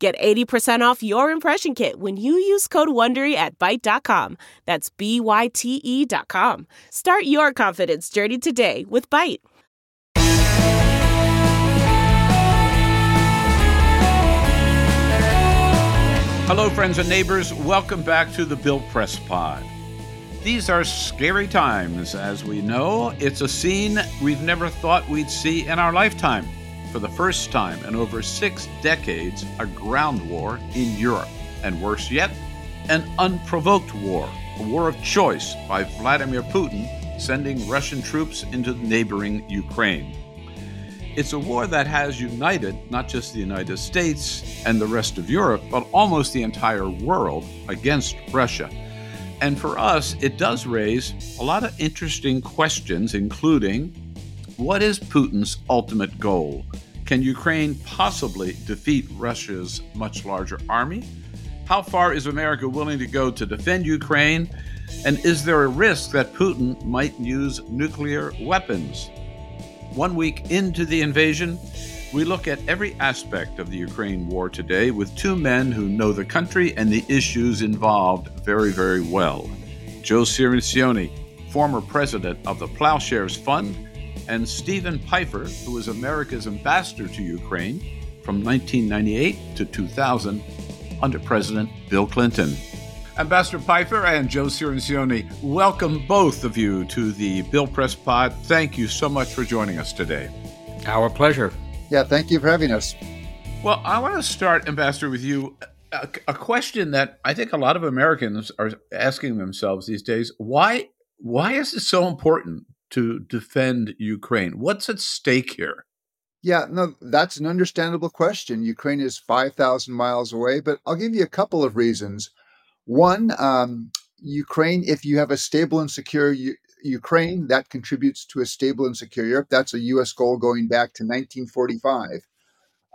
Get 80% off your impression kit when you use code WONDERY at Byte.com. That's B-Y-T-E dot com. Start your confidence journey today with Byte. Hello, friends and neighbors. Welcome back to the Bill Press Pod. These are scary times, as we know. It's a scene we've never thought we'd see in our lifetime. For the first time in over six decades, a ground war in Europe. And worse yet, an unprovoked war, a war of choice by Vladimir Putin sending Russian troops into neighboring Ukraine. It's a war that has united not just the United States and the rest of Europe, but almost the entire world against Russia. And for us, it does raise a lot of interesting questions, including what is Putin's ultimate goal? Can Ukraine possibly defeat Russia's much larger army? How far is America willing to go to defend Ukraine? And is there a risk that Putin might use nuclear weapons? One week into the invasion, we look at every aspect of the Ukraine war today with two men who know the country and the issues involved very, very well. Joe Cirincione, former president of the Ploughshares Fund, and Stephen Pifer, who was America's ambassador to Ukraine from 1998 to 2000 under President Bill Clinton. Ambassador Pifer and Joe Cirincione, welcome both of you to the Bill Press Pod. Thank you so much for joining us today. Our pleasure. Yeah, thank you for having us. Well, I want to start, Ambassador, with you. A, a question that I think a lot of Americans are asking themselves these days: Why? Why is it so important to defend Ukraine? What's at stake here? Yeah, no, that's an understandable question. Ukraine is 5,000 miles away, but I'll give you a couple of reasons. One, um, Ukraine, if you have a stable and secure U- Ukraine, that contributes to a stable and secure Europe. That's a U.S. goal going back to 1945.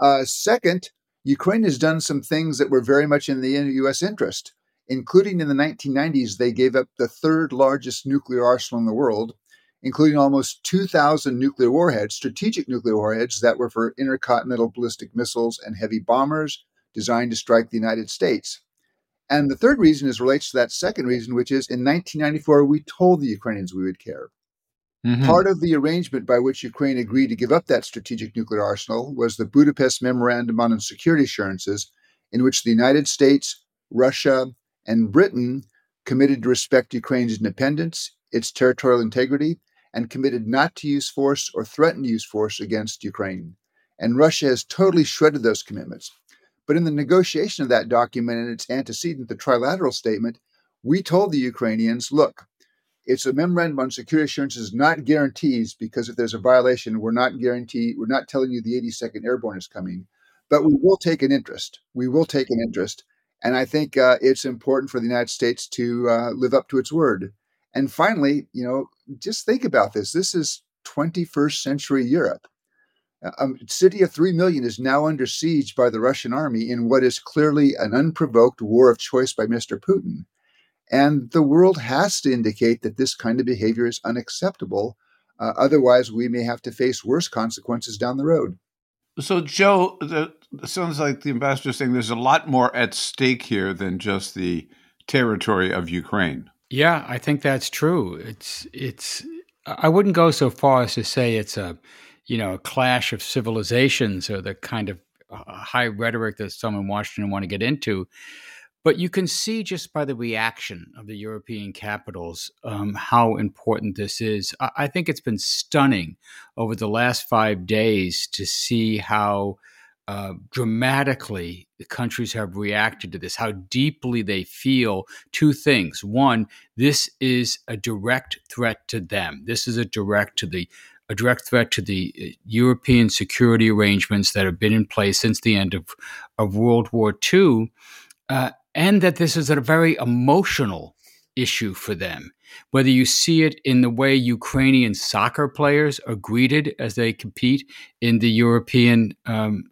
Uh, second, Ukraine has done some things that were very much in the U.S. interest, including in the 1990s, they gave up the third largest nuclear arsenal in the world, including almost 2,000 nuclear warheads, strategic nuclear warheads that were for intercontinental ballistic missiles and heavy bombers designed to strike the United States. And the third reason is relates to that second reason, which is in 1994, we told the Ukrainians we would care. Mm-hmm. Part of the arrangement by which Ukraine agreed to give up that strategic nuclear arsenal was the Budapest Memorandum on Security Assurances, in which the United States, Russia, and Britain committed to respect Ukraine's independence, its territorial integrity, and committed not to use force or threaten to use force against Ukraine. And Russia has totally shredded those commitments. But in the negotiation of that document and its antecedent, the trilateral statement, we told the Ukrainians, look, it's a memorandum on security assurances, not guarantees, because if there's a violation, we're not guaranteed, we're not telling you the 82nd Airborne is coming, but we will take an interest. We will take an interest. And I think uh, it's important for the United States to uh, live up to its word. And finally, you know, just think about this. This is 21st century Europe. A city of 3 million is now under siege by the Russian army in what is clearly an unprovoked war of choice by Mr. Putin. And the world has to indicate that this kind of behavior is unacceptable. Uh, otherwise, we may have to face worse consequences down the road. So, Joe, the, it sounds like the ambassador is saying there's a lot more at stake here than just the territory of Ukraine. Yeah, I think that's true. It's it's. I wouldn't go so far as to say it's a you know, a clash of civilizations or the kind of uh, high rhetoric that some in Washington want to get into. But you can see just by the reaction of the European capitals um, how important this is. I, think it's been stunning over the last five days to see how uh, dramatically the countries have reacted to this, how deeply they feel two things. One, this is a direct threat to them. This is a direct to the a direct threat to the uh, European security arrangements that have been in place since the end of, of World War II. Uh, and that this is a very emotional issue for them. Whether you see it in the way Ukrainian soccer players are greeted as they compete in the European um,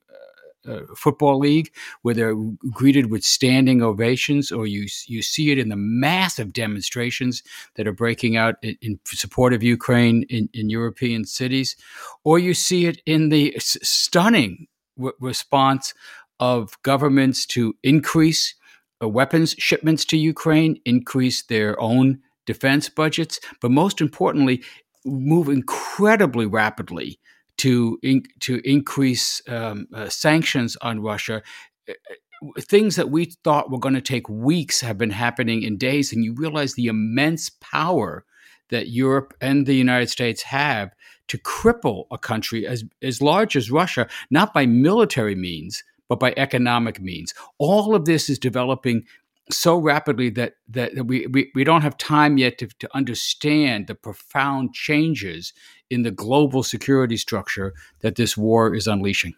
uh, football league, where they're greeted with standing ovations, or you you see it in the massive demonstrations that are breaking out in, in support of Ukraine in, in, European cities, or you see it in the stunning w- response of governments to increase uh, weapons shipments to Ukraine, increase their own defense budgets, but most importantly, move incredibly rapidly to to increase um, uh, sanctions on Russia. Uh, uh, things that we thought were going to take weeks have been happening in days, and you realize the immense power that Europe and the United States have to cripple a country as, as large as Russia, not by military means, but by economic means. All of this is developing so rapidly that that we, we, we don't have time yet to, to understand the profound changes in the global security structure that this war is unleashing.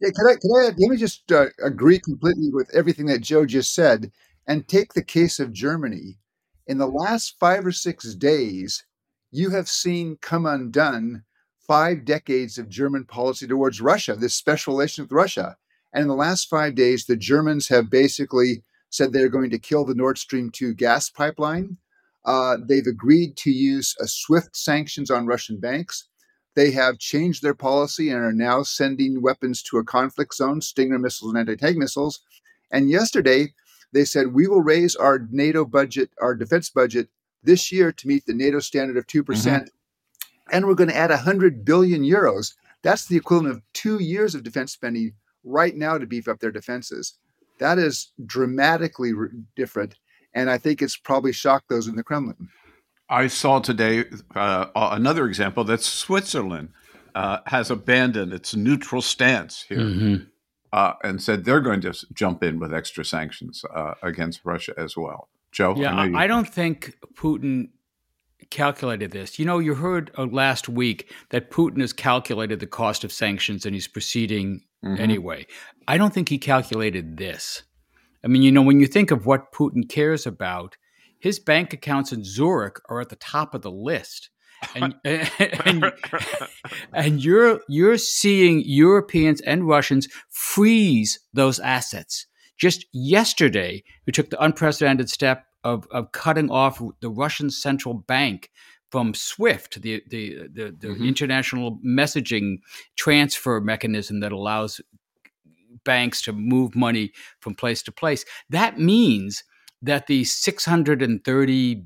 Yeah, can I, can I, let me just uh, agree completely with everything that Joe just said and take the case of Germany. In the last five or six days, you have seen come undone five decades of German policy towards Russia, this special relation with Russia. And in the last five days, the Germans have basically said they're going to kill the Nord Stream 2 gas pipeline. Uh, they've agreed to use a swift sanctions on Russian banks. They have changed their policy and are now sending weapons to a conflict zone, Stinger missiles and anti tank missiles. And yesterday, they said we will raise our NATO budget, our defense budget this year to meet the NATO standard of 2%. percent mm hmm And we're going to add 100 billion euros. That's the equivalent of two years of defense spending right now to beef up their defenses. That is dramatically different. And I think it's probably shocked those in the Kremlin. I saw today uh, another example that Switzerland uh, has abandoned its neutral stance here mm-hmm. uh, and said they're going to jump in with extra sanctions uh, against Russia as well. Joe? Yeah, I, I, don't think Putin calculated this. You know, you heard uh, last week that Putin has calculated the cost of sanctions and he's proceeding mm-hmm. anyway. I don't think he calculated this. I mean, you know, when you think of what Putin cares about, his bank accounts in Zurich are at the top of the list. And, and, and, you're you're seeing Europeans and Russians freeze those assets. Just yesterday, we took the unprecedented step of, of cutting off the Russian central bank from SWIFT, the the the, the mm-hmm. international messaging transfer mechanism that allows banks to move money from place to place. That means that the 630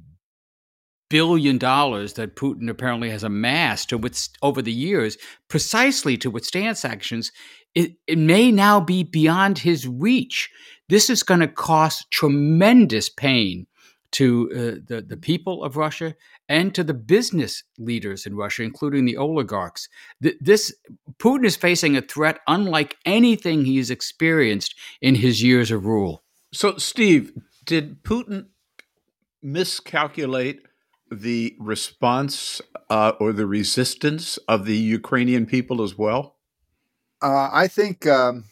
billion dollars that Putin apparently has amassed to with, over the years, precisely to withstand sanctions, it, it may now be beyond his reach. This is going to cost tremendous pain to uh, the, the people of Russia and to the business leaders in Russia, including the oligarchs. Th- this Putin is facing a threat unlike anything he's experienced in his years of rule. So, Steve, did Putin miscalculate the response uh, or the resistance of the Ukrainian people as well? Uh, I think um,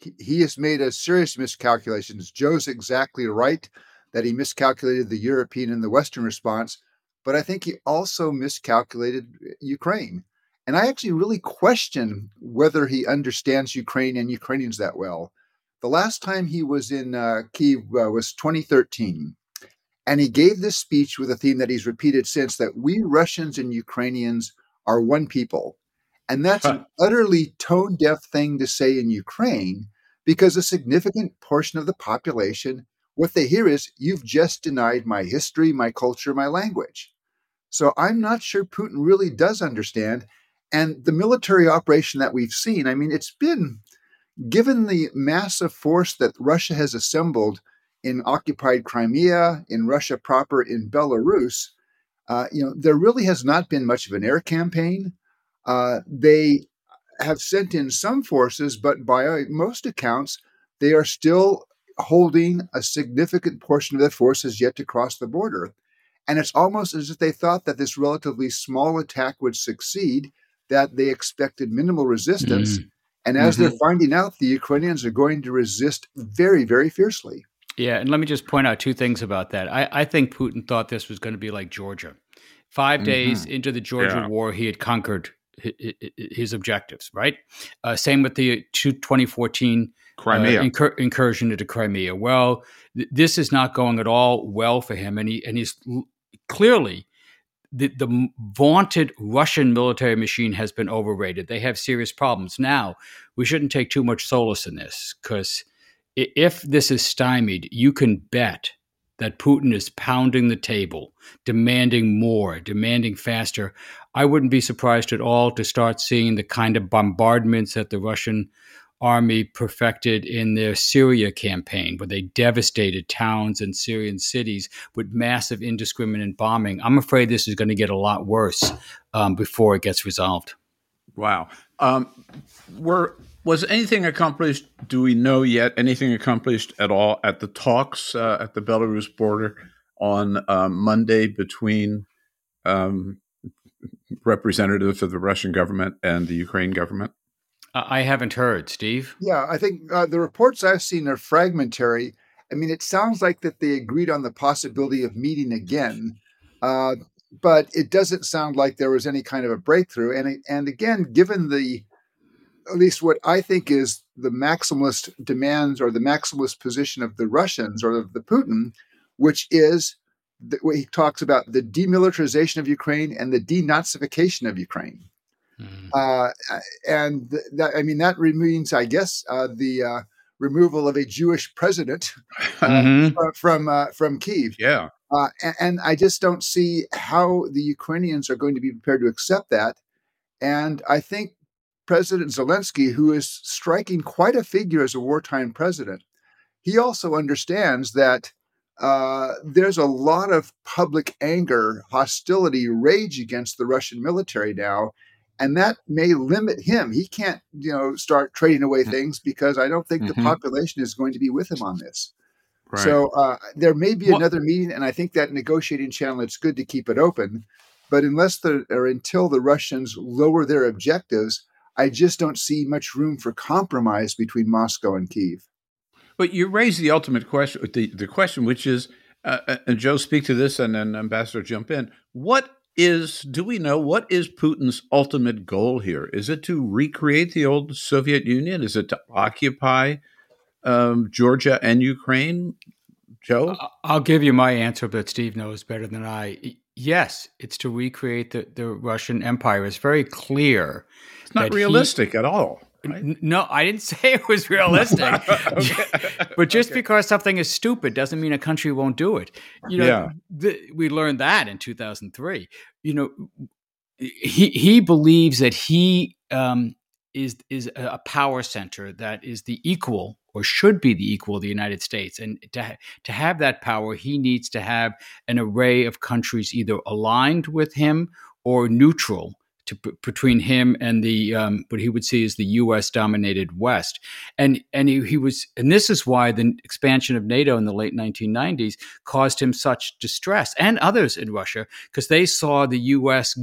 he, he has made a serious miscalculation. Joe's exactly right that he miscalculated the European and the Western response, but I think he also miscalculated Ukraine. And I actually really question whether he understands Ukraine and Ukrainians that well. The last time he was in uh, Kiev uh, was 2013. And he gave this speech with a theme that he's repeated since that we Russians and Ukrainians are one people. And that's huh. an utterly tone deaf thing to say in Ukraine because a significant portion of the population what they hear is, you've just denied my history, my culture, my language. So I'm not sure Putin really does understand. And the military operation that we've seen, I mean, it's been given the massive force that Russia has assembled in occupied Crimea, in Russia proper, in Belarus, uh, you know, there really has not been much of an air campaign. Uh, they have sent in some forces, but by most accounts, they are still holding a significant portion of their forces yet to cross the border. And it's almost as if they thought that this relatively small attack would succeed, that they expected minimal resistance. Mm-hmm. And as mm-hmm. they're finding out, the Ukrainians are going to resist very, very fiercely. Yeah, and let me just point out two things about that. I, I think Putin thought this was going to be like Georgia. 5 mm-hmm. days into the Georgia yeah. war, he had conquered his objectives, right? Uh, same with the 2014 Crimea uh, incur- incursion into Crimea. Well, th- this is not going at all well for him, and he and he's l- clearly the, the vaunted Russian military machine has been overrated. They have serious problems. Now, we shouldn't take too much solace in this because if this is stymied, you can bet that Putin is pounding the table, demanding more, demanding faster. I wouldn't be surprised at all to start seeing the kind of bombardments that the Russian army perfected in their Syria campaign, where they devastated towns and Syrian cities with massive indiscriminate bombing. I'm afraid this is going to get a lot worse um, before it gets resolved. Wow. Um, were was anything accomplished? Do we know yet anything accomplished at all at the talks uh, at the Belarus border on um, Monday between um, representatives of the Russian government and the Ukraine government? I haven't heard, Steve. Yeah, I think uh, the reports I've seen are fragmentary. I mean, it sounds like that they agreed on the possibility of meeting again, uh, but it doesn't sound like there was any kind of a breakthrough. And and again, given the at least what I think is the maximalist demands or the maximalist position of the Russians or of the Putin, which is the, he talks about the demilitarization of Ukraine and the denazification of Ukraine. Mm. Uh, and that, I mean, that means, I guess, uh, the uh, removal of a Jewish president uh, mm-hmm. from uh, from Kiev. Yeah. Uh, and, and, I just don't see how the Ukrainians are going to be prepared to accept that. And I think President Zelensky, who is striking quite a figure as a wartime president, he also understands that uh, there's a lot of public anger, hostility, rage against the Russian military now, and that may limit him. He can't, you know, start trading away mm. things because I don't think mm-hmm. the population is going to be with him on this. Right. So uh, there may be another meeting, and I think that negotiating channel. It's good to keep it open, but unless the or until the Russians lower their objectives, I just don't see much room for compromise between Moscow and Kiev. But you raise the ultimate question, the, the question, which is, uh, uh and Joe, speak to this, and then Ambassador jump in. What is do we know what is Putin's ultimate goal here? Is it to recreate the old Soviet Union? Is it to occupy um, Georgia and Ukraine? Joe, I'll give you my answer, but Steve knows better than I. Yes, it's to recreate the, the Russian Empire. It's very clear. It's not realistic he, at all. Right? No, I didn't say it was realistic. but just okay. because something is stupid doesn't mean a country won't do it. You know, yeah. the, we learned that in 2003. You know, he he believes that he um, is is a power center that is the equal or should be the equal of the United States. And to to have that power, he needs to have an array of countries either aligned with him or neutral to, between him and the um, what he would see as the U.S. dominated West, and and he, he, was, and this is why the expansion of NATO in the late 1990s caused him such distress, and others in Russia, because they saw the U.S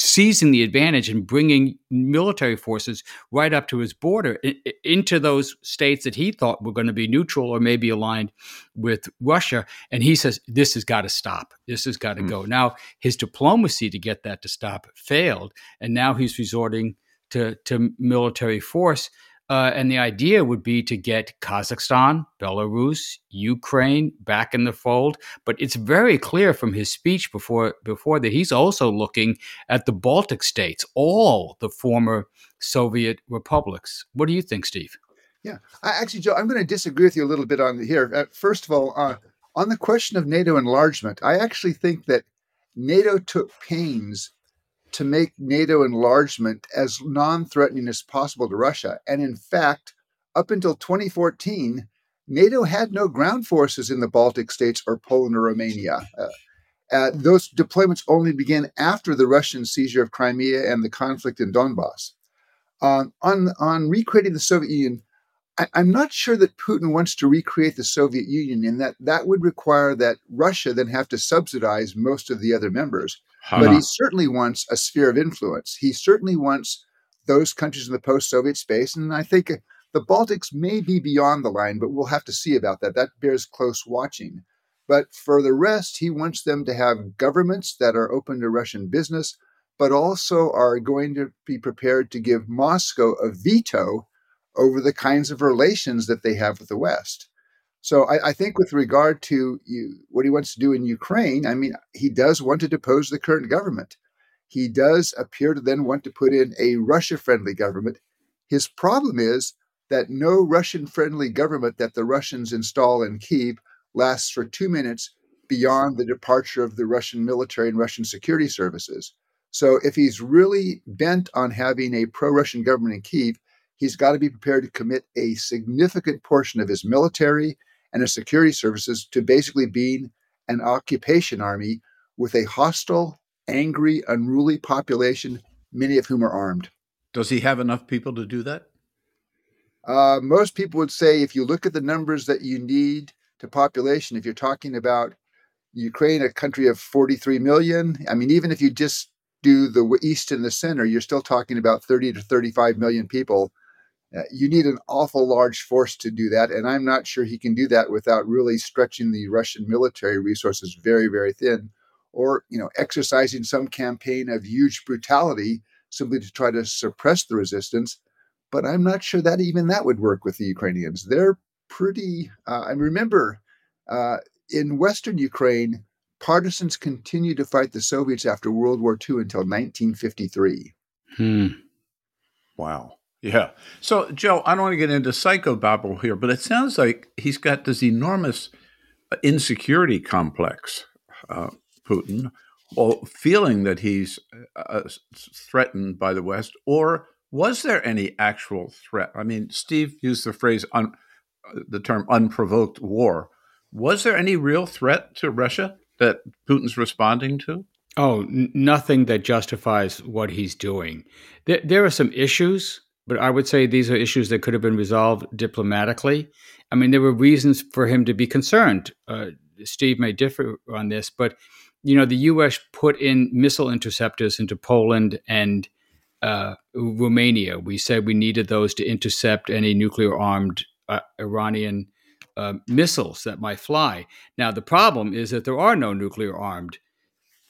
seizing the advantage and bringing military forces right up to his border into those states that he thought were going to be neutral or maybe aligned with Russia. And he says, this has got to stop. This has got to mm. go. Now, his diplomacy to get that to stop failed. And now he's resorting to, to military force. Uh, and the idea would be to get Kazakhstan, Belarus, Ukraine back in the fold. But it's very clear from his speech before before that he's also looking at the Baltic states, all the former Soviet republics. What do you think, Steve? Yeah, I, actually, Joe, I'm going to disagree with you a little bit on here. Uh, first of all, uh, on the question of NATO enlargement, I actually think that NATO took pains to make NATO enlargement as non threatening as possible to Russia. And in fact, up until 2014, NATO had no ground forces in the Baltic states or Poland or Romania. Uh, uh, those deployments only began after the Russian seizure of Crimea and the conflict in Donbass. Um, on, on recreating the Soviet Union, I, am not sure that Putin wants to recreate the Soviet Union, and that that would require that Russia then have to subsidize most of the other members. Huh. But he certainly wants a sphere of influence. He certainly wants those countries in the post-Soviet space, and I think uh, The Baltics may be beyond the line, but we'll have to see about that. That bears close watching. But for the rest, he wants them to have governments that are open to Russian business, but also are going to be prepared to give Moscow a veto over the kinds of relations that they have with the West. So I, I think, with regard to you, what he wants to do in Ukraine, I mean, he does want to depose the current government. He does appear to then want to put in a Russia friendly government. His problem is that no Russian friendly government that the Russians install in Kiev lasts for two minutes beyond the departure of the Russian military and Russian security services. So if he's really bent on having a pro Russian government in Kiev, he's got to be prepared to commit a significant portion of his military and his security services to basically being an occupation army with a hostile, angry, unruly population, many of whom are armed. Does he have enough people to do that? Uh, most people would say if you look at the numbers that you need to population, if you're talking about Ukraine, a country of 43 million, I mean, even if you just do the east and the center, you're still talking about 30 to 35 million people uh, you need an awful large force to do that, and I'm not sure he can do that without really stretching the Russian military resources very, very thin, or you know, exercising some campaign of huge brutality simply to try to suppress the resistance. But I'm not sure that even that would work with the Ukrainians. They're pretty. Uh, I remember uh, in Western Ukraine, partisans continued to fight the Soviets after World War II until 1953. Hmm. Wow. Yeah. So, Joe, I don't want to get into psychobabble here, but it sounds like he's got this enormous uh, insecurity complex, uh, Putin, or feeling that he's uh, uh, threatened by the West, or was there any actual threat? I mean, Steve used the phrase, un, uh, the term unprovoked war. Was there any real threat to Russia that Putin's responding to? Oh, n- nothing that justifies what he's doing. There, there are some issues but I would say these are issues that could have been resolved diplomatically. I mean, there were reasons for him to be concerned. Uh, Steve may differ on this, but you know, the U.S. put in missile interceptors into Poland and uh, Romania. We said we needed those to intercept any nuclear armed uh, Iranian uh, missiles that might fly. Now, the problem is that there are no nuclear armed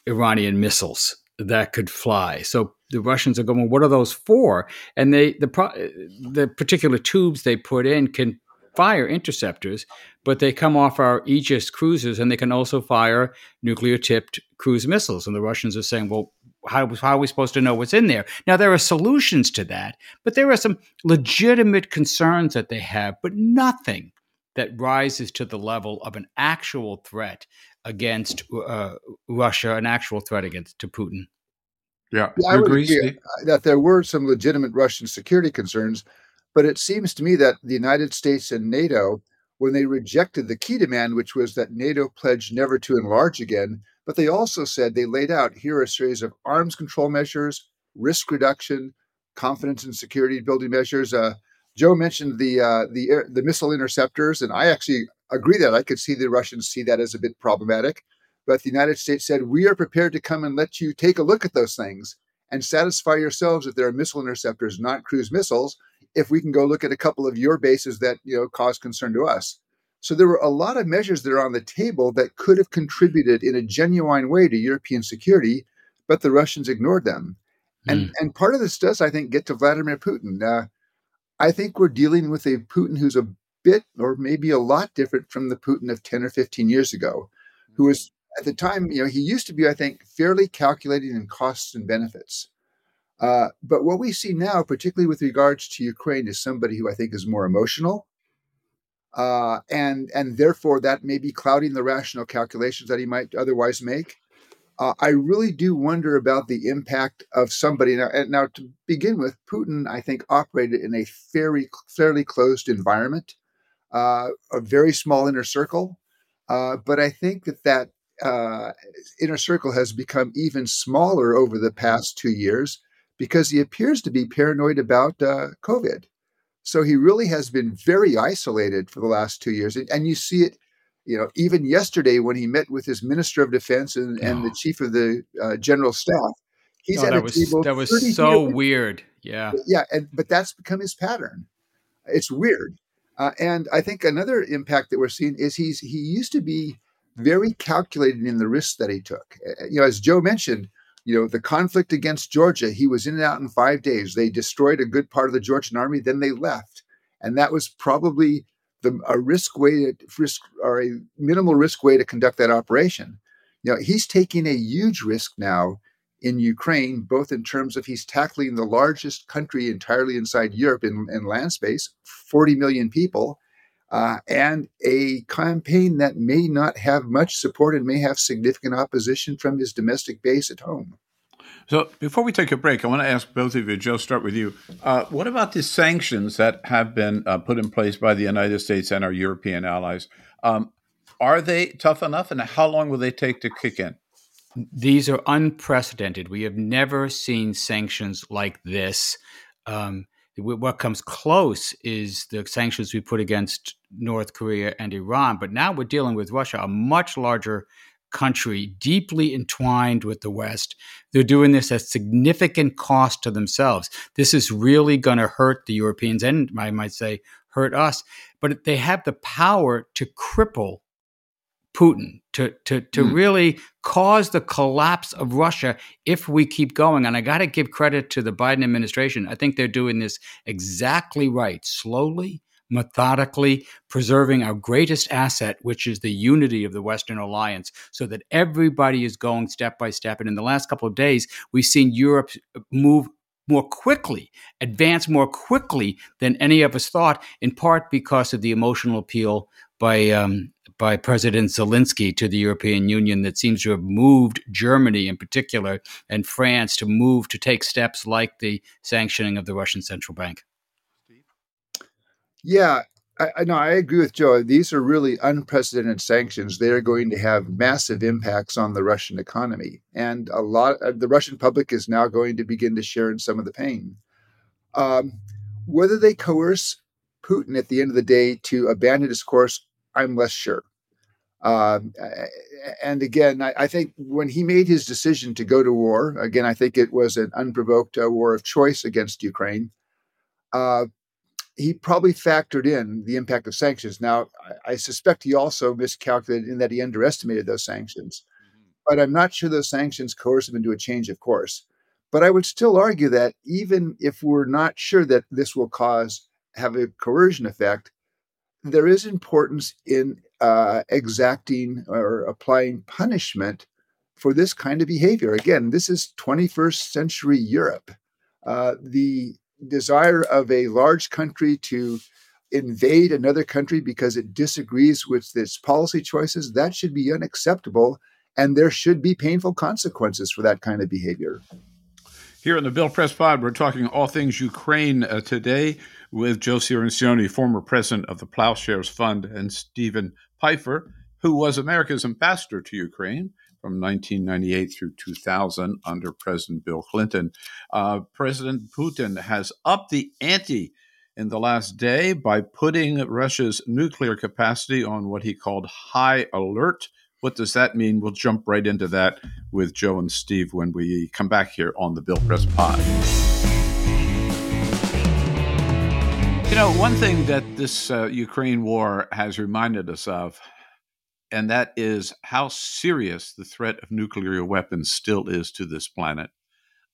Iranian missiles that could fly. So the Russians are going, what are those for? And they the the particular tubes they put in can fire interceptors, but they come off our Aegis cruisers and they can also fire nuclear tipped cruise missiles. And the Russians are saying, well, how, how are we supposed to know what's in there? Now, there are solutions to that, but there are some legitimate concerns that they have, but nothing that rises to the level of an actual threat against uh, Russia, an actual threat against to Putin. Yeah, yeah I would agree, uh, that there were some legitimate Russian security concerns, but it seems to me that the United States and NATO, when they rejected the key demand, which was that NATO pledged never to enlarge again, but they also said they laid out here a series of arms control measures, risk reduction, confidence and security building measures. Uh, Joe mentioned the uh, the air, the missile interceptors, and I actually agree that I could see the Russians see that as a bit problematic. But the United States said, we are prepared to come and let you take a look at those things and satisfy yourselves if they're missile interceptors, not cruise missiles, if we can go look at a couple of your bases that you know cause concern to us. So there were a lot of measures that are on the table that could have contributed in a genuine way to European security, but the Russians ignored them. Mm. And and part of this does, I think, get to Vladimir Putin. Uh, I think we're dealing with a Putin who's a bit or maybe a lot different from the Putin of 10 or 15 years ago, who was at the time, you know, he used to be, I think, fairly calculating in costs and benefits. Uh, but what we see now, particularly with regards to Ukraine, is somebody who I think is more emotional, uh, and and therefore that may be clouding the rational calculations that he might otherwise make. Uh, I really do wonder about the impact of somebody now. Now, to begin with, Putin, I think, operated in a fairly fairly closed environment, uh, a very small inner circle. Uh, but I think that that uh, inner circle has become even smaller over the past two years because he appears to be paranoid about uh, COVID. So he really has been very isolated for the last two years. And, and, you see it, you know, even yesterday when he met with his minister of defense and, and the chief of the uh, general staff. He's oh, at a was, table. That was so weird. Yeah. Yeah. And, but that's become his pattern. It's weird. Uh, and I think another impact that we're seeing is he's he used to be very calculated in the risks that he took. You know, as Joe mentioned, you know, the conflict against Georgia, he was in and out in five days. They destroyed a good part of the Georgian army, then they left, and that was probably the a risk way to risk or a minimal risk way to conduct that operation. You know, he's taking a huge risk now in Ukraine, both in terms of he's tackling the largest country entirely inside Europe in, in land space, 40 million people, uh, and a campaign that may not have much support and may have significant opposition from his domestic base at home. So, before we take a break, I want to ask both of you, Joe, start with you. Uh, what about the sanctions that have been uh, put in place by the United States and our European allies? Um, are they tough enough, and how long will they take to kick in? These are unprecedented. We have never seen sanctions like this. Um, what comes close is the sanctions we put against North Korea and Iran. But now we're dealing with Russia, a much larger country, deeply entwined with the West. They're doing this at significant cost to themselves. This is really going to hurt the Europeans and I might say hurt us. But they have the power to cripple Putin to to to mm. really cause the collapse of Russia if we keep going. And I got to give credit to the Biden administration. I think they're doing this exactly right, slowly, methodically, preserving our greatest asset, which is the unity of the Western alliance, so that everybody is going step by step. And in the last couple of days, we've seen Europe move more quickly, advance more quickly than any of us thought, in part because of the emotional appeal by um, by President Zelensky to the European Union that seems to have moved Germany in particular and France to move to take steps like the sanctioning of the Russian central bank. Yeah, I, know I agree with Joe. These are really unprecedented sanctions. They are going to have massive impacts on the Russian economy, and a lot. uh, the Russian public is now going to begin to share in some of the pain. Um, whether they coerce Putin at the end of the day to abandon his course, I'm less sure. Um, and again, I, I, think when he made his decision to go to war, again, I think it was an unprovoked uh, war of choice against Ukraine. Uh, he probably factored in the impact of sanctions. Now, I, I, suspect he also miscalculated in that he underestimated those sanctions. Mm-hmm. But I'm not sure those sanctions coerced him into a change of course. But I would still argue that even if we're not sure that this will cause have a coercion effect, there is importance in uh, exacting or applying punishment for this kind of behavior. Again, this is 21st century Europe. Uh, the desire of a large country to invade another country because it disagrees with its policy choices, that should be unacceptable. And there should be painful consequences for that kind of behavior. Here in the Bill Press Pod, we're talking all things Ukraine uh, today with Joe Cirincione, former president of the Ploughshares Fund, and Stephen Pifer, who was America's ambassador to Ukraine from 1998 through 2000 under President Bill Clinton. Uh, President Putin has upped the ante in the last day by putting Russia's nuclear capacity on what he called high alert. What does that mean? We'll jump right into that with Joe and Steve when we come back here on the Bill Press Pod. Know, one thing that this uh, Ukraine war has reminded us of, and that is how serious the threat of nuclear weapons still is to this planet,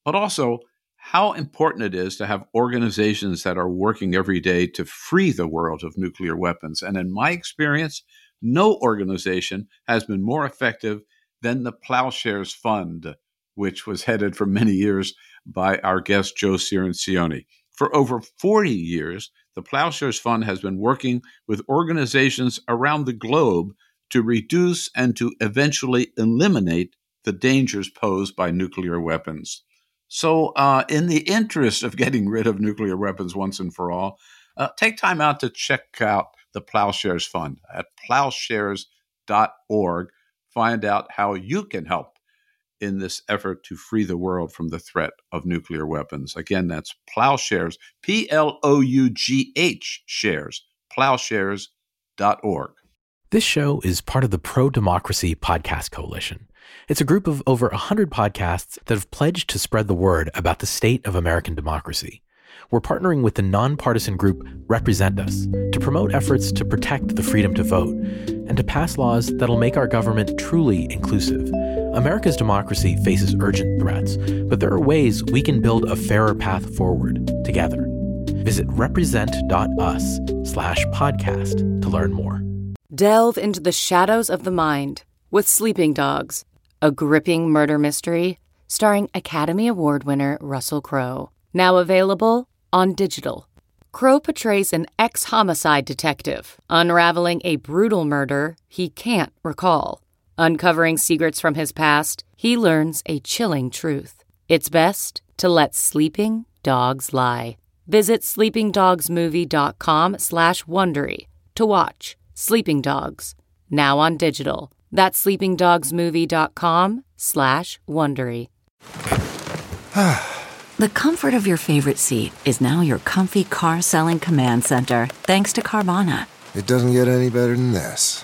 but also how important it is to have organizations that are working every day to free the world of nuclear weapons. And in my experience, no organization has been more effective than the Ploughshares Fund, which was headed for many years by our guest, Joe Cirincione. For over 40 years, the Ploughshares Fund has been working with organizations around the globe to reduce and to eventually eliminate the dangers posed by nuclear weapons. So, uh, in the interest of getting rid of nuclear weapons once and for all, uh, take time out to check out the Ploughshares Fund at ploughshares.org. Find out how you can help in this effort to free the world from the threat of nuclear weapons. Again, that's ploughshares, P L O U G H shares, ploughshares.org. This show is part of the Pro Democracy Podcast Coalition. It's a group of over 100 podcasts that have pledged to spread the word about the state of American democracy. we're partnering with the nonpartisan group Represent Us to promote efforts to protect the freedom to vote and to pass laws that'll make our government truly inclusive. America's democracy faces urgent threats, but there are ways we can build a fairer path forward together. Visit represent.us slash podcast to learn more. Delve into the shadows of the mind with Sleeping Dogs, a gripping murder mystery starring Academy Award winner Russell Crowe. Now available on digital. Crowe portrays an ex homicide detective unraveling a brutal murder he can't recall. Uncovering secrets from his past, he learns a chilling truth. It's best to let sleeping dogs lie. Visit sleepingdogsmovie.com slash Wondery to watch Sleeping Dogs, now on digital. That's sleepingdogsmovie.com slash Wondery. the comfort of your favorite seat is now your comfy car selling command center, thanks to Carvana. It doesn't get any better than this.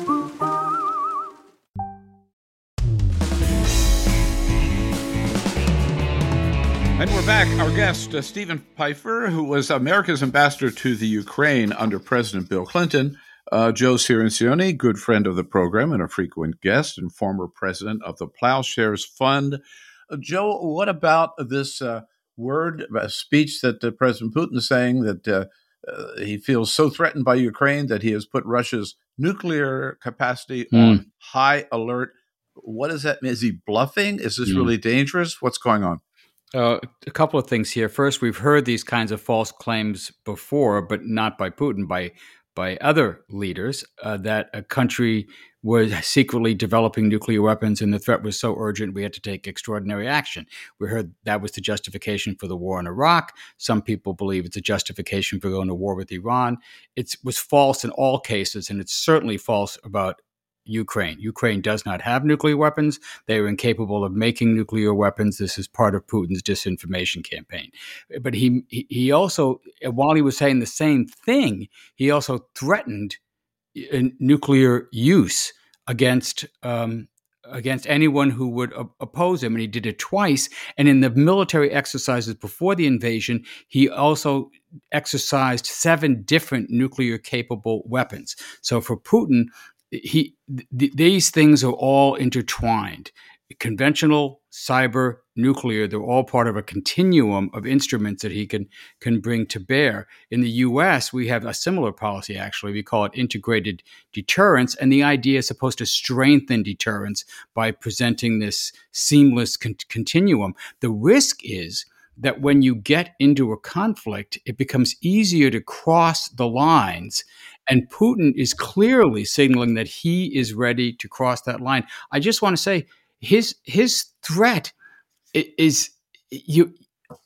And we're back. Our guest, uh, Stephen Pifer, who was America's ambassador to the Ukraine under President Bill Clinton. Uh, Joe Cirincione, good friend of the program and a frequent guest, and former president of the Ploughshares Fund. Uh, Joe, what about this uh, word, a speech that uh, President Putin is saying that uh, he feels so threatened by Ukraine that he has put Russia's nuclear capacity mm. on high alert? What does that mean? Is he bluffing? Is this mm. really dangerous? What's going on? Uh, a couple of things here. First, we've heard these kinds of false claims before, but not by Putin, by by other leaders, uh, that a country was secretly developing nuclear weapons and the threat was so urgent we had to take extraordinary action. We heard that was the justification for the war in Iraq. Some people believe it's a justification for going to war with Iran. It was false in all cases, and it's certainly false about Ukraine. Ukraine does not have nuclear weapons. They are incapable of making nuclear weapons. This is part of Putin's disinformation campaign. But he he also, while he was saying the same thing, he also threatened uh, nuclear use against um, against anyone who would oppose him, and he did it twice. And in the military exercises before the invasion, he also exercised seven different nuclear capable weapons. So for Putin, he th- these things are all intertwined. Conventional cyber nuclear they're all part of a continuum of instruments that he can can bring to bear. In the US we have a similar policy actually. We call it integrated deterrence and the idea is supposed to strengthen deterrence by presenting this seamless con- continuum. The risk is that when you get into a conflict it becomes easier to cross the lines and Putin is clearly signaling that he is ready to cross that line. I just want to say his his threat is you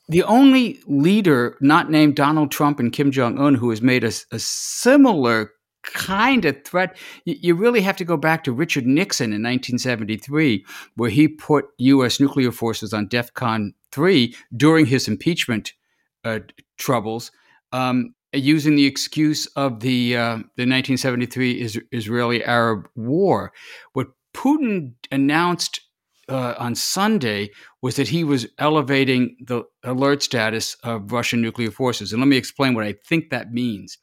the only leader not named Donald Trump and Kim Jong Un who has made a, a similar kind of threat. You really have to go back to Richard Nixon in 1973, where he put U.S. nuclear forces on DEFCON 3 during his impeachment uh, troubles. Um, using the excuse of the uh, the 1973 is- Israeli-Arab War. What Putin announced uh, on Sunday was that he was elevating the alert status of Russian nuclear forces, and let me explain what I think that means.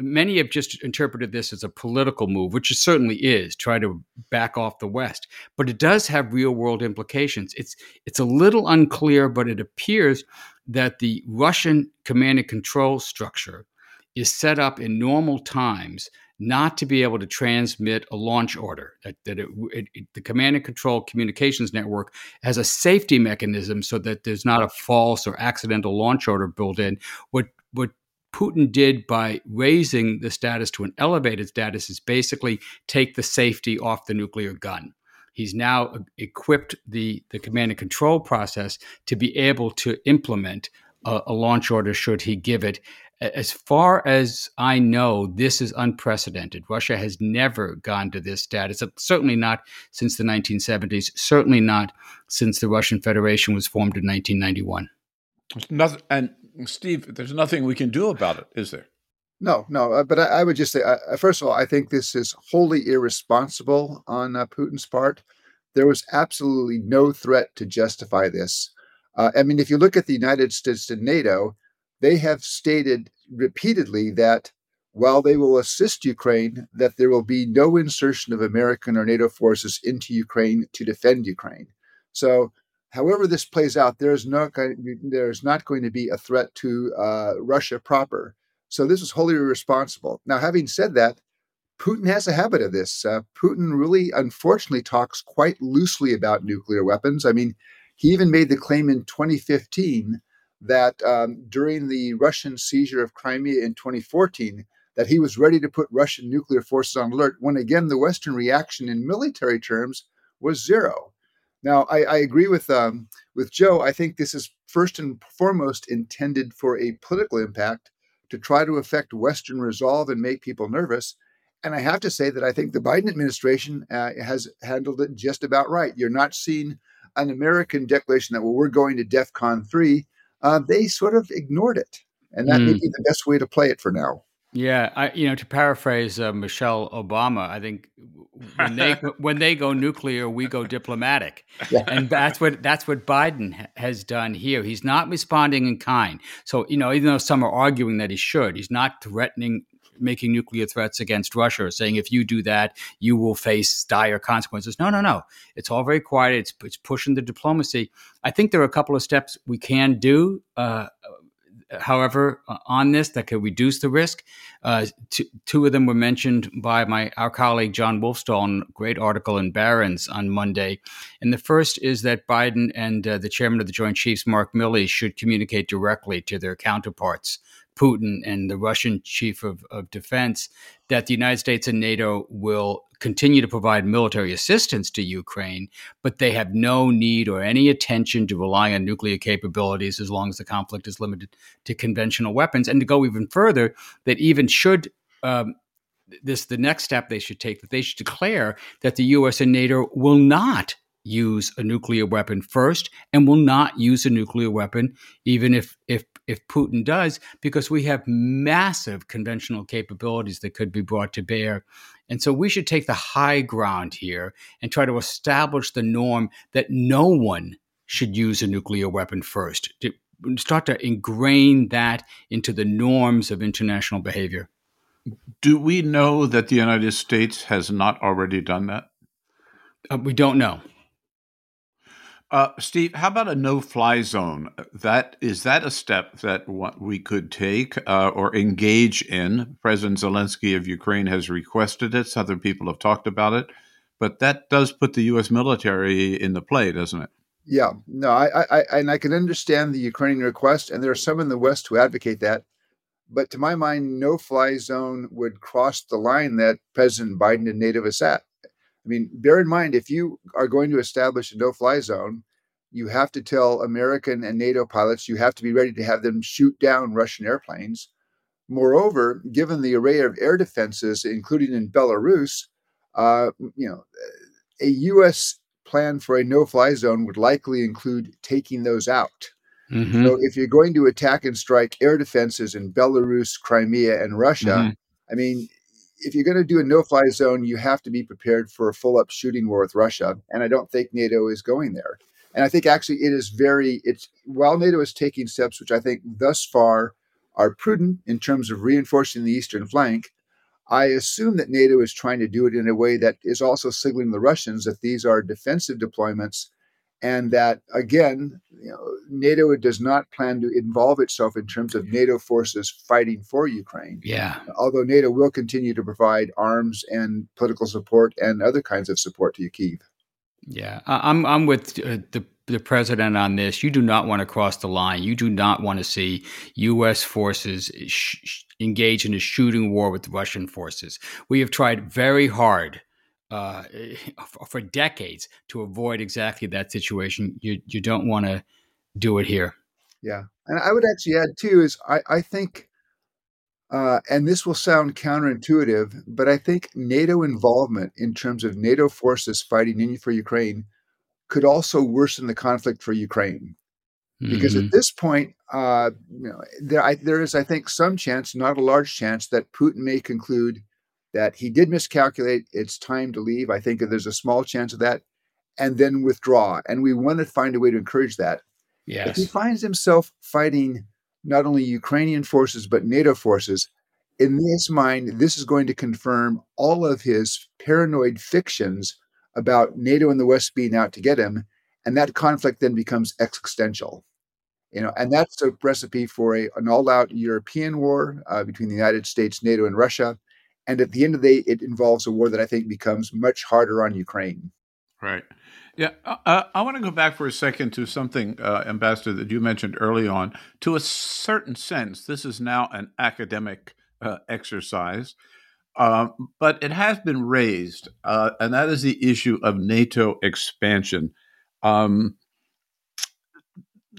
Many have just interpreted this as a political move, which it certainly is, try to back off the West. But it does have real world implications. It's it's a little unclear, but it appears that the Russian command and control structure is set up in normal times not to be able to transmit a launch order. That, that it, it, it, the command and control communications network has a safety mechanism so that there's not a false or accidental launch order built in. What what Putin did by raising the status to an elevated status is basically take the safety off the nuclear gun. He's now equipped the, the command and control process to be able to implement a, a launch order should he give it as far as I know, this is unprecedented. Russia has never gone to this status, certainly not since the 1970s, certainly not since the Russian Federation was formed in 1991. Nothing, and Steve, there's nothing we can do about it, is there? No, no. Uh, but I, I, would just say, uh, first of all, I think this is wholly irresponsible on uh, Putin's part. There was absolutely no threat to justify this. Uh, I mean, if you look at the United States and NATO, they have stated repeatedly that while they will assist Ukraine, that there will be no insertion of American or NATO forces into Ukraine to defend Ukraine. So, however this plays out, there is not there is not going to be a threat to uh, Russia proper. So this is wholly irresponsible. Now, having said that, Putin has a habit of this. Uh, Putin really, unfortunately, talks quite loosely about nuclear weapons. I mean, he even made the claim in 2015 that um, during the Russian seizure of Crimea in 2014, that he was ready to put Russian nuclear forces on alert. When again, the Western reaction in military terms was zero. Now, I, I agree with um, with Joe. I think this is first and foremost intended for a political impact to try to affect Western resolve and make people nervous. And I have to say that I think the Biden administration uh, has handled it just about right. You're not seeing an American declaration that, well, we're going to DEFCON 3. Uh, they sort of ignored it. And that mm. may be the best way to play it for now. Yeah, I, you know, to paraphrase uh, Michelle Obama, I think when they when they go nuclear, we go diplomatic, yeah. and that's what that's what Biden has done here. He's not responding in kind. So you know, even though some are arguing that he should, he's not threatening making nuclear threats against Russia, saying if you do that, you will face dire consequences. No, no, no. It's all very quiet. It's it's pushing the diplomacy. I think there are a couple of steps we can do. Uh, however, uh, on this that could reduce the risk. Uh, two, two, of them were mentioned by my our colleague Jon Wolfsthal in a great article in Barron's on Monday. And the first is that Biden and uh, the chairman of the Joint Chiefs, Mark Milley, should communicate directly to their counterparts Putin and the Russian chief of, of defense that the United States and NATO will continue to provide military assistance to Ukraine, but they have no need or any attention to relying on nuclear capabilities as long as the conflict is limited to conventional weapons. And to go even further, that even should um, this the next step they should take that they should declare that the U.S. and NATO will not use a nuclear weapon first and will not use a nuclear weapon even if if if Putin does because we have massive conventional capabilities that could be brought to bear. And so we should take the high ground here and try to establish the norm that no one should use a nuclear weapon first to start to ingrain that into the norms of international behavior. Do we know that the United States has not already done that? Uh, we don't know uh, Steve, how about a no-fly zone? That is that a step that we could take uh, or engage in? President Zelensky of Ukraine has requested it. Other people have talked about it, but that does put the U.S. military in the play, doesn't it? Yeah, no, I, I, and I can understand the Ukrainian request, and there are some in the West who advocate that. But to my mind, no-fly zone would cross the line that President Biden and NATO is set. I mean, bear in mind, if you are going to establish a no fly zone, you have to tell American and NATO pilots you have to be ready to have them shoot down Russian airplanes. Moreover, given the array of air defenses, including in Belarus, uh, you know, a U.S. plan for a no-fly zone would likely include taking those out. Mm-hmm. So, if you're going to attack and strike air defenses in Belarus, Crimea, and Russia, mm-hmm. I mean, if you're going to do a no-fly zone, you have to be prepared for a full-up shooting war with Russia, and I don't think NATO is going there. And I think actually it is very it's while NATO is taking steps which I think thus far are prudent in terms of reinforcing the eastern flank. I assume that NATO is trying to do it in a way that is also signaling the Russians that these are defensive deployments and that again you know, nato does not plan to involve itself in terms of nato forces fighting for ukraine yeah although nato will continue to provide arms and political support and other kinds of support to kiev yeah i'm, I'm with uh, the the president on this. You do not want to cross the line. You do not want to see U.S. forces sh- engage in a shooting war with Russian forces. We have tried very hard uh, for decades to avoid exactly that situation. You you don't want to do it here. Yeah, and I would actually add too is I I think Uh, and this will sound counterintuitive, but I think NATO involvement in terms of NATO forces fighting in for Ukraine could also worsen the conflict for Ukraine. Because Mhm. at this point, uh, you know, there, I, there is, I think, some chance, not a large chance, that Putin may conclude that he did miscalculate. It's time to leave. I think there's a small chance of that, and then withdraw. And we want to find a way to encourage that. If he finds himself fighting not only Ukrainian forces but NATO forces, in his mind, this is going to confirm all of his paranoid fictions about NATO and the West being out to get him, and that conflict then becomes existential. You know, and that's a recipe for a, an all-out European war uh, between the United States, NATO, and Russia. And at the end of the day, it involves a war that I think becomes much harder on Ukraine. Right. Yeah. Uh, uh, I want to go back for a second to something, uh, Ambassador, that you mentioned early on. To a certain sense, this is now an academic uh, exercise, um, but it has been raised, uh, and that is the issue of NATO expansion. Um,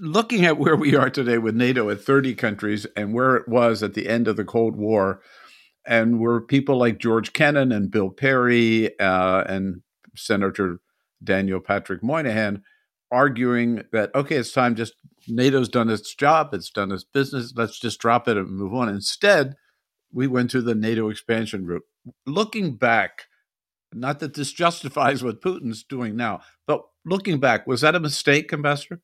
looking at where we are today with NATO at 30 countries and where it was at the end of the Cold War, and were people like George Kennan and Bill Perry uh, and Senator Daniel Patrick Moynihan arguing that okay, it's time just NATO's done its job, it's done its business, let's just drop it and move on. Instead, we went to the NATO expansion route. Looking back, not that this justifies what Putin's doing now, but looking back, was that a mistake, Ambassador?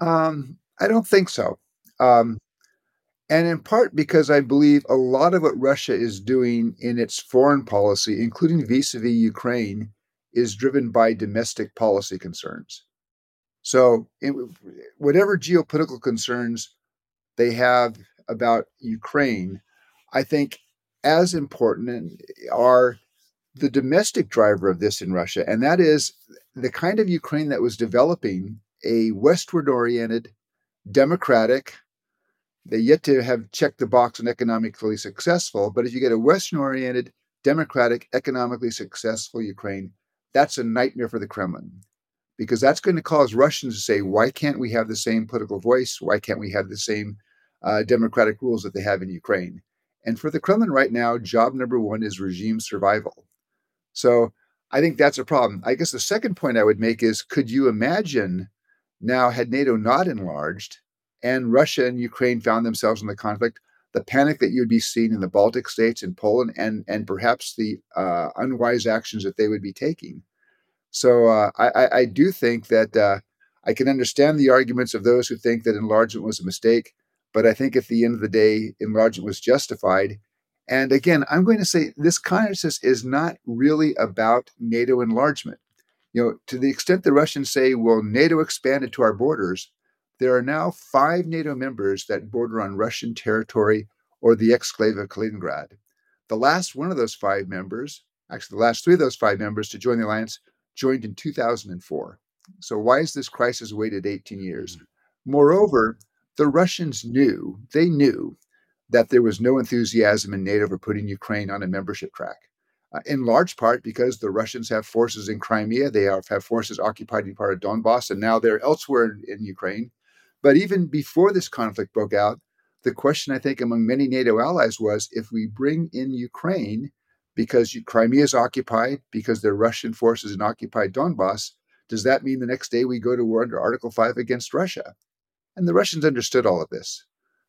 Um, I don't think so. Um, and in part because I believe a lot of what Russia is doing in its foreign policy, including vis a vis Ukraine, is driven by domestic policy concerns. So, whatever geopolitical concerns they have about Ukraine, I think as important are the domestic driver of this in Russia, and that is the kind of Ukraine that was developing a westward oriented, democratic, they yet to have checked the box on economically successful. But if you get a Western oriented, democratic, economically successful Ukraine, that's a nightmare for the Kremlin because that's going to cause Russians to say, why can't we have the same political voice? Why can't we have the same uh, democratic rules that they have in Ukraine? And for the Kremlin right now, job number one is regime survival. So I think that's a problem. I guess the second point I would make is could you imagine now, had NATO not enlarged and Russia and Ukraine found themselves in the conflict, the panic that you'd be seeing in the Baltic states and Poland, and and perhaps the uh, unwise actions that they would be taking. So uh, I, I do think that uh, I can understand the arguments of those who think that enlargement was a mistake, but I think at the end of the day, enlargement was justified. And again, I'm going to say this consciousness is not really about NATO enlargement. You know, to the extent the Russians say, "Well, NATO expanded to our borders," there are now five NATO members that border on Russian territory or the exclave of Kaliningrad. The last one of those five members, actually, the last three of those five members to join the alliance, joined in 2004. So, why is this crisis waited 18 years? Moreover, the Russians knew, they knew that there was no enthusiasm in NATO for putting Ukraine on a membership track. Uh, in large part because the Russians have forces in Crimea, they have, have forces occupying part of Donbass, and now they're elsewhere in, in Ukraine. But even before this conflict broke out, the question I think among many NATO allies was if we bring in Ukraine because Crimea is occupied, because there are Russian forces in occupied Donbass, does that mean the next day we go to war under Article 5 against Russia? And the Russians understood all of this.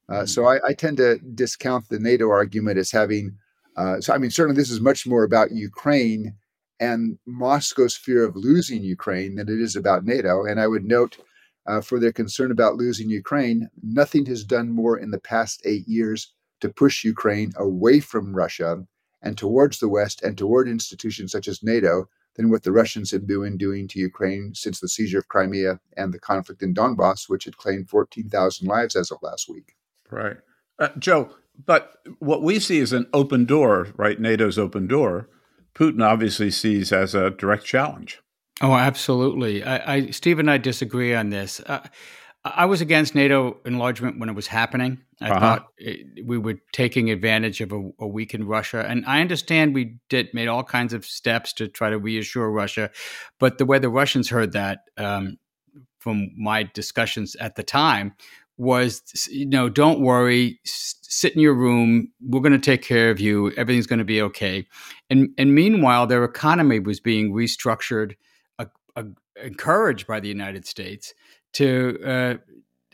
Uh, mm-hmm. So I, I, tend to discount the NATO argument as having, uh, so I mean, certainly this is much more about Ukraine and Moscow's fear of losing Ukraine than it is about NATO. And I would note uh, for their concern about losing Ukraine, nothing has done more in the past eight years to push Ukraine away from Russia and towards the West and toward institutions such as NATO than what the Russians have been doing to Ukraine since the seizure of Crimea and the conflict in Donbass, which had claimed 14,000 lives as of last week. Right. Uh, Joe, but what we see is an open door, right? NATO's open door. Putin obviously sees as a direct challenge. Oh, absolutely. I, I Steve and I disagree on this. Uh, I was against NATO enlargement when it was happening. I uh-huh. thought it, we were taking advantage of a, a weakened Russia, and I understand we did made all kinds of steps to try to reassure Russia, but the way the Russians heard that, um, from my discussions at the time, was, you know, don't worry, sit in your room. We're going to take care of you. Everything's going to be okay. And and meanwhile, their economy was being restructured, uh, encouraged by the United States to uh,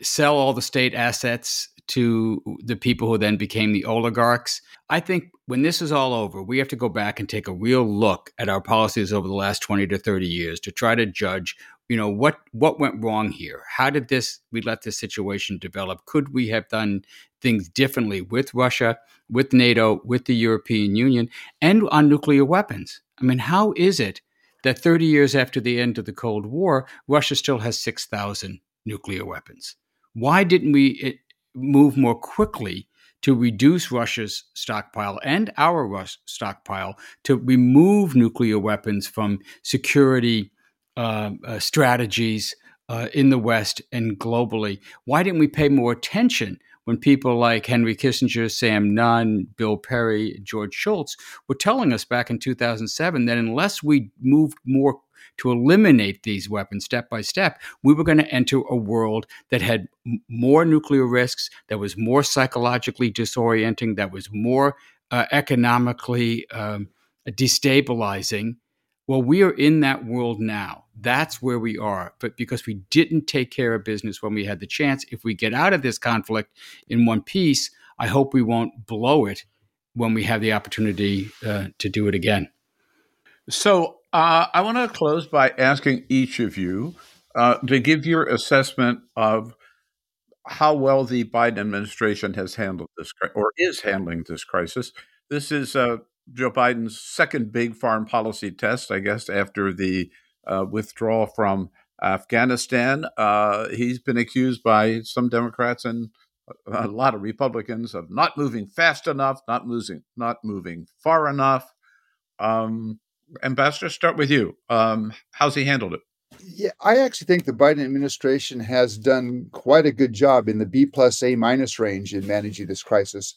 sell all the state assets to the people who then became the oligarchs. I think when this is all over, we have to go back and take a real look at our policies over the last 20 to 30 years to try to judge, you know, what what went wrong here? How did this we let this situation develop? Could we have done things differently with Russia, with NATO, with the European Union, and on nuclear weapons? I mean, how is it that 30 years after the end of the Cold War, Russia still has 6,000 nuclear weapons? Why didn't we eh, move more quickly to reduce Russia's stockpile and our Rus- stockpile to remove nuclear weapons from security uh, uh, strategies uh, in the West and globally? Why didn't we pay more attention when people like Henry Kissinger, Sam Nunn, Bill Perry, George Shultz were telling us back in 2007 that unless we moved more to eliminate these weapons step by step, we were going to enter a world that had more nuclear risks, that was more psychologically disorienting, that was more uh, economically um, destabilizing. Well, we are in that world now. That's where we are. But because we didn't take care of business when we had the chance, if we get out of this conflict in one piece, I hope we won't blow it when we have the opportunity uh, to do it again. So uh, I want to close by asking each of you uh, to give your assessment of how well the Biden administration has handled this or is handling this crisis. This is uh, Joe Biden's second big foreign policy test, I guess, after the uh, withdrawal from Afghanistan. Uh, he's been accused by some Democrats and a lot of Republicans of not moving fast enough, not moving, not moving far enough. Um, Ambassador, start with you. Um, how's he handled it? Yeah, I actually think the Biden administration has done quite a good job in the B plus A minus range in managing this crisis.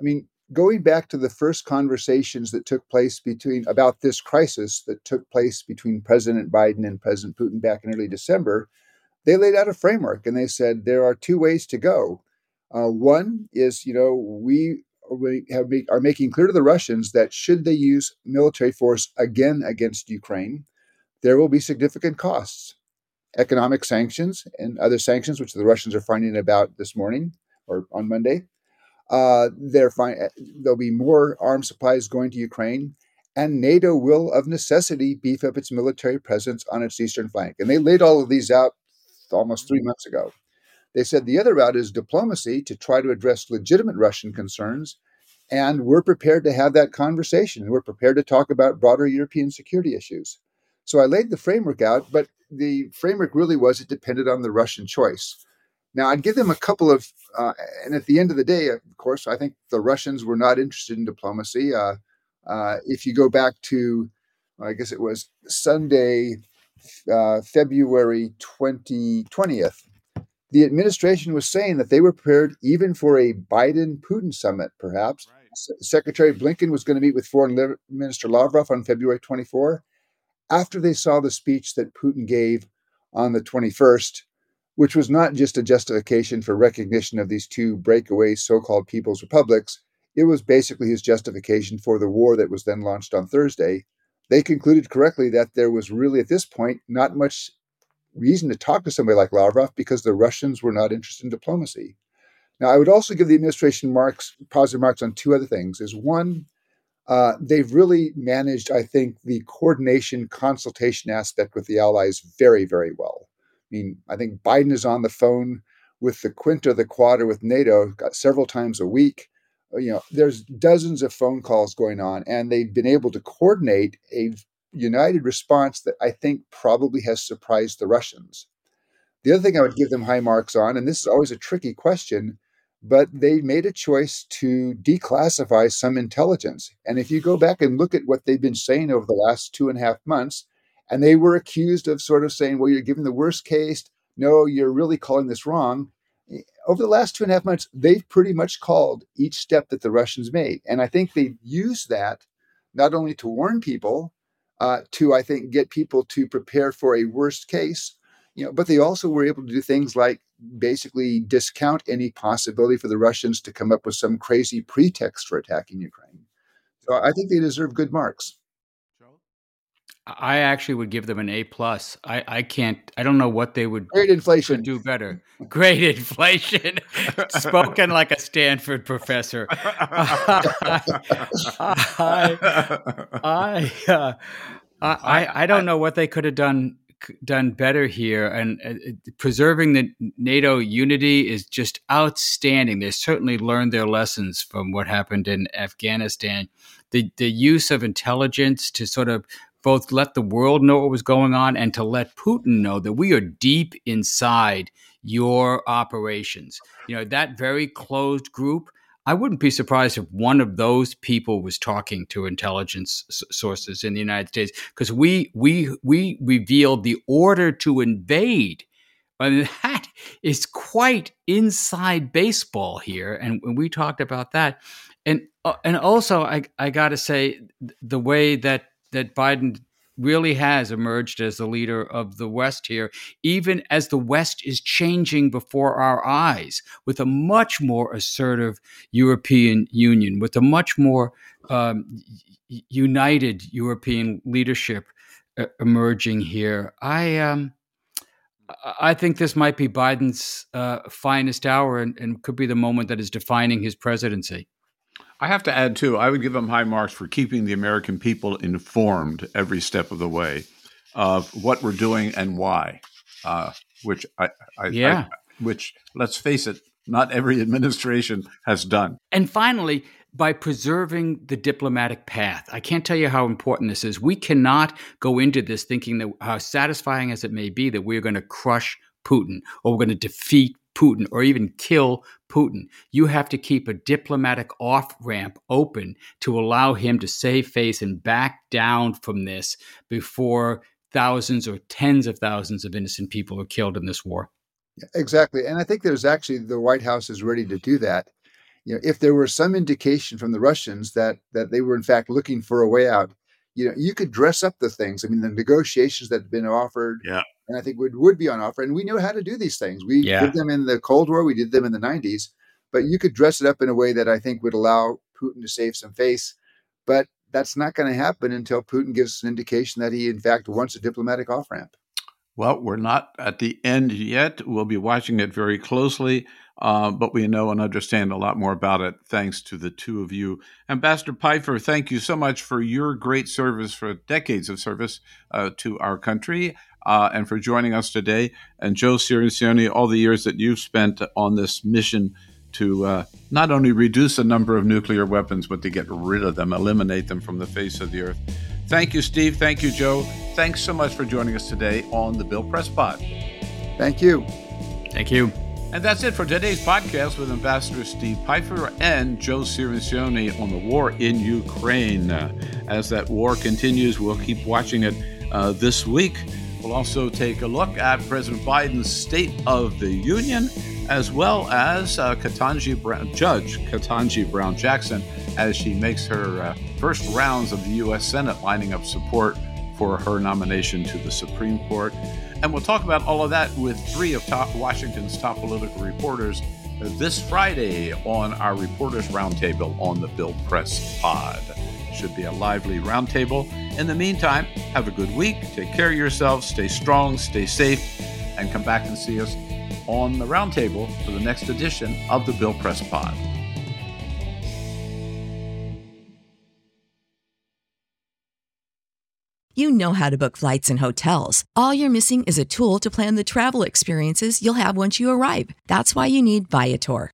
I mean, going back to the first conversations that took place between about this crisis that took place between President Biden and President Putin back in early December, they laid out a framework and they said there are two ways to go. Uh, one is, you know, we we have are making clear to the Russians that should they use military force again against Ukraine, there will be significant costs, economic sanctions and other sanctions, which the Russians are finding about this morning or on Monday. Uh, fi- there'll be more arms supplies going to Ukraine, and NATO will, of necessity, beef up its military presence on its eastern flank. And they laid all of these out almost three months ago. They said the other route is diplomacy to try to address legitimate Russian concerns. And we're prepared to have that conversation. We're prepared to talk about broader European security issues. So I laid the framework out, but the framework really was it depended on the Russian choice. Now, I'd give them a couple of, uh, and at the end of the day, of course, I think the Russians were not interested in diplomacy. Uh, uh, if you go back to, I guess it was Sunday, uh, February 20, 20th, the administration was saying that they were prepared even for a Biden Putin summit, perhaps. Right. S- Secretary Blinken was going to meet with Foreign Minister Lavrov on February 24 after they saw the speech that Putin gave on the 21st, which was not just a justification for recognition of these two breakaway so called People's Republics. It was basically his justification for the war that was then launched on Thursday. They concluded correctly that there was really, at this point, not much reason to talk to somebody like Lavrov because the Russians were not interested in diplomacy. Now, I would also give the administration marks, positive marks on two other things. Is one, uh, they've really managed, I think, the coordination consultation aspect with the allies very, very well. I mean, I think Biden is on the phone with the Quinta, the Quad, or with NATO several times a week. Uh, you know, there's dozens of phone calls going on, and they've been able to coordinate a united response that I think probably has surprised the Russians. The other thing I would give them high marks on, and this is always a tricky question, but they made a choice to declassify some intelligence. And if you go back and look at what they've been saying over the last two and a half months, and they were accused of sort of saying, well, you're giving the worst case. No, you're really calling this wrong. Over the last two and a half months, they've pretty much called each step that the Russians made. And I think they've used that not only to warn people, uh, to I think get people to prepare for a worst case. You know, but they also were able to do things like basically discount any possibility for the Russians to come up with some crazy pretext for attacking Ukraine. So I think they deserve good marks. I actually would give them an A plus. I, I can't. I don't know what they would. Great inflation. do better. Great inflation. Spoken like a Stanford professor. I, I, uh, I, I don't know what they could have done done better here, and uh, preserving the NATO unity is just outstanding. They certainly learned their lessons from what happened in Afghanistan. The the use of intelligence to sort of both let the world know what was going on and to let Putin know that we are deep inside your operations. You know, that very closed group. I wouldn't be surprised if one of those people was talking to intelligence sources in the United States because we we we revealed the order to invade. I mean, that is quite inside baseball here, and we talked about that. And uh, and also, I I got to say the way that that Biden really has emerged as the leader of the West here, even as the West is changing before our eyes with a much more assertive European Union, with a much more um, united European leadership uh, emerging here. I um, I think this might be Biden's uh, finest hour and, and could be the moment that is defining his presidency. I have to add too. I would give them high marks for keeping the American people informed every step of the way of what we're doing and why. Uh, which I, I yeah. I, which let's face it, not every administration has done. And finally, by preserving the diplomatic path. I can't tell you how important this is. We cannot go into this thinking that how satisfying as it may be that we're going to crush Putin or we're going to defeat Putin or even kill Putin. You have to keep a diplomatic off ramp open to allow him to save face and back down from this before thousands or tens of thousands of innocent people are killed in this war. Exactly. And I think there's actually the White House is ready to do that. You know, if there were some indication from the Russians that that they were in fact looking for a way out, you know, you could dress up the things. I mean, the negotiations that have been offered, yeah and I think would would be on offer. And we knew how to do these things. We yeah. did them in the Cold War. We did them in the '90s. But you could dress it up in a way that I think would allow Putin to save some face. But that's not going to happen until Putin gives an indication that he, in fact, wants a diplomatic off ramp. Well, we're not at the end yet. We'll be watching it very closely, uh, but we know and understand a lot more about it thanks to the two of you. Ambassador Pifer, thank you so much for your great service, for decades of service uh, to our country uh, and for joining us today. And Joe Cirincione, all the years that you've spent on this mission to uh, not only reduce the number of nuclear weapons, but to get rid of them, eliminate them from the face of the earth. Thank you, Steve. Thank you, Joe. Thanks so much for joining us today on the Bill Press Pod. Thank you. Thank you. And that's it for today's podcast with Ambassador Steve Pifer and Joe Cirincione on the war in Ukraine. As that war continues, we'll keep watching it uh, this week. We'll also take a look at President Biden's State of the Union, as well as uh, Ketanji Brown, Judge Ketanji Brown Jackson, as she makes her uh, first rounds of the U.S. Senate, lining up support for her nomination to the Supreme Court. And we'll talk about all of that with three of top Washington's top political reporters this Friday on our Reporters Roundtable on the Bill Press Pod. Should be a lively roundtable. In the meantime, have a good week. Take care of yourselves. Stay strong. Stay safe. And come back and see us on the roundtable for the next edition of the Bill Press Pod. You know how to book flights and hotels. All you're missing is a tool to plan the travel experiences you'll have once you arrive. That's why you need Viator.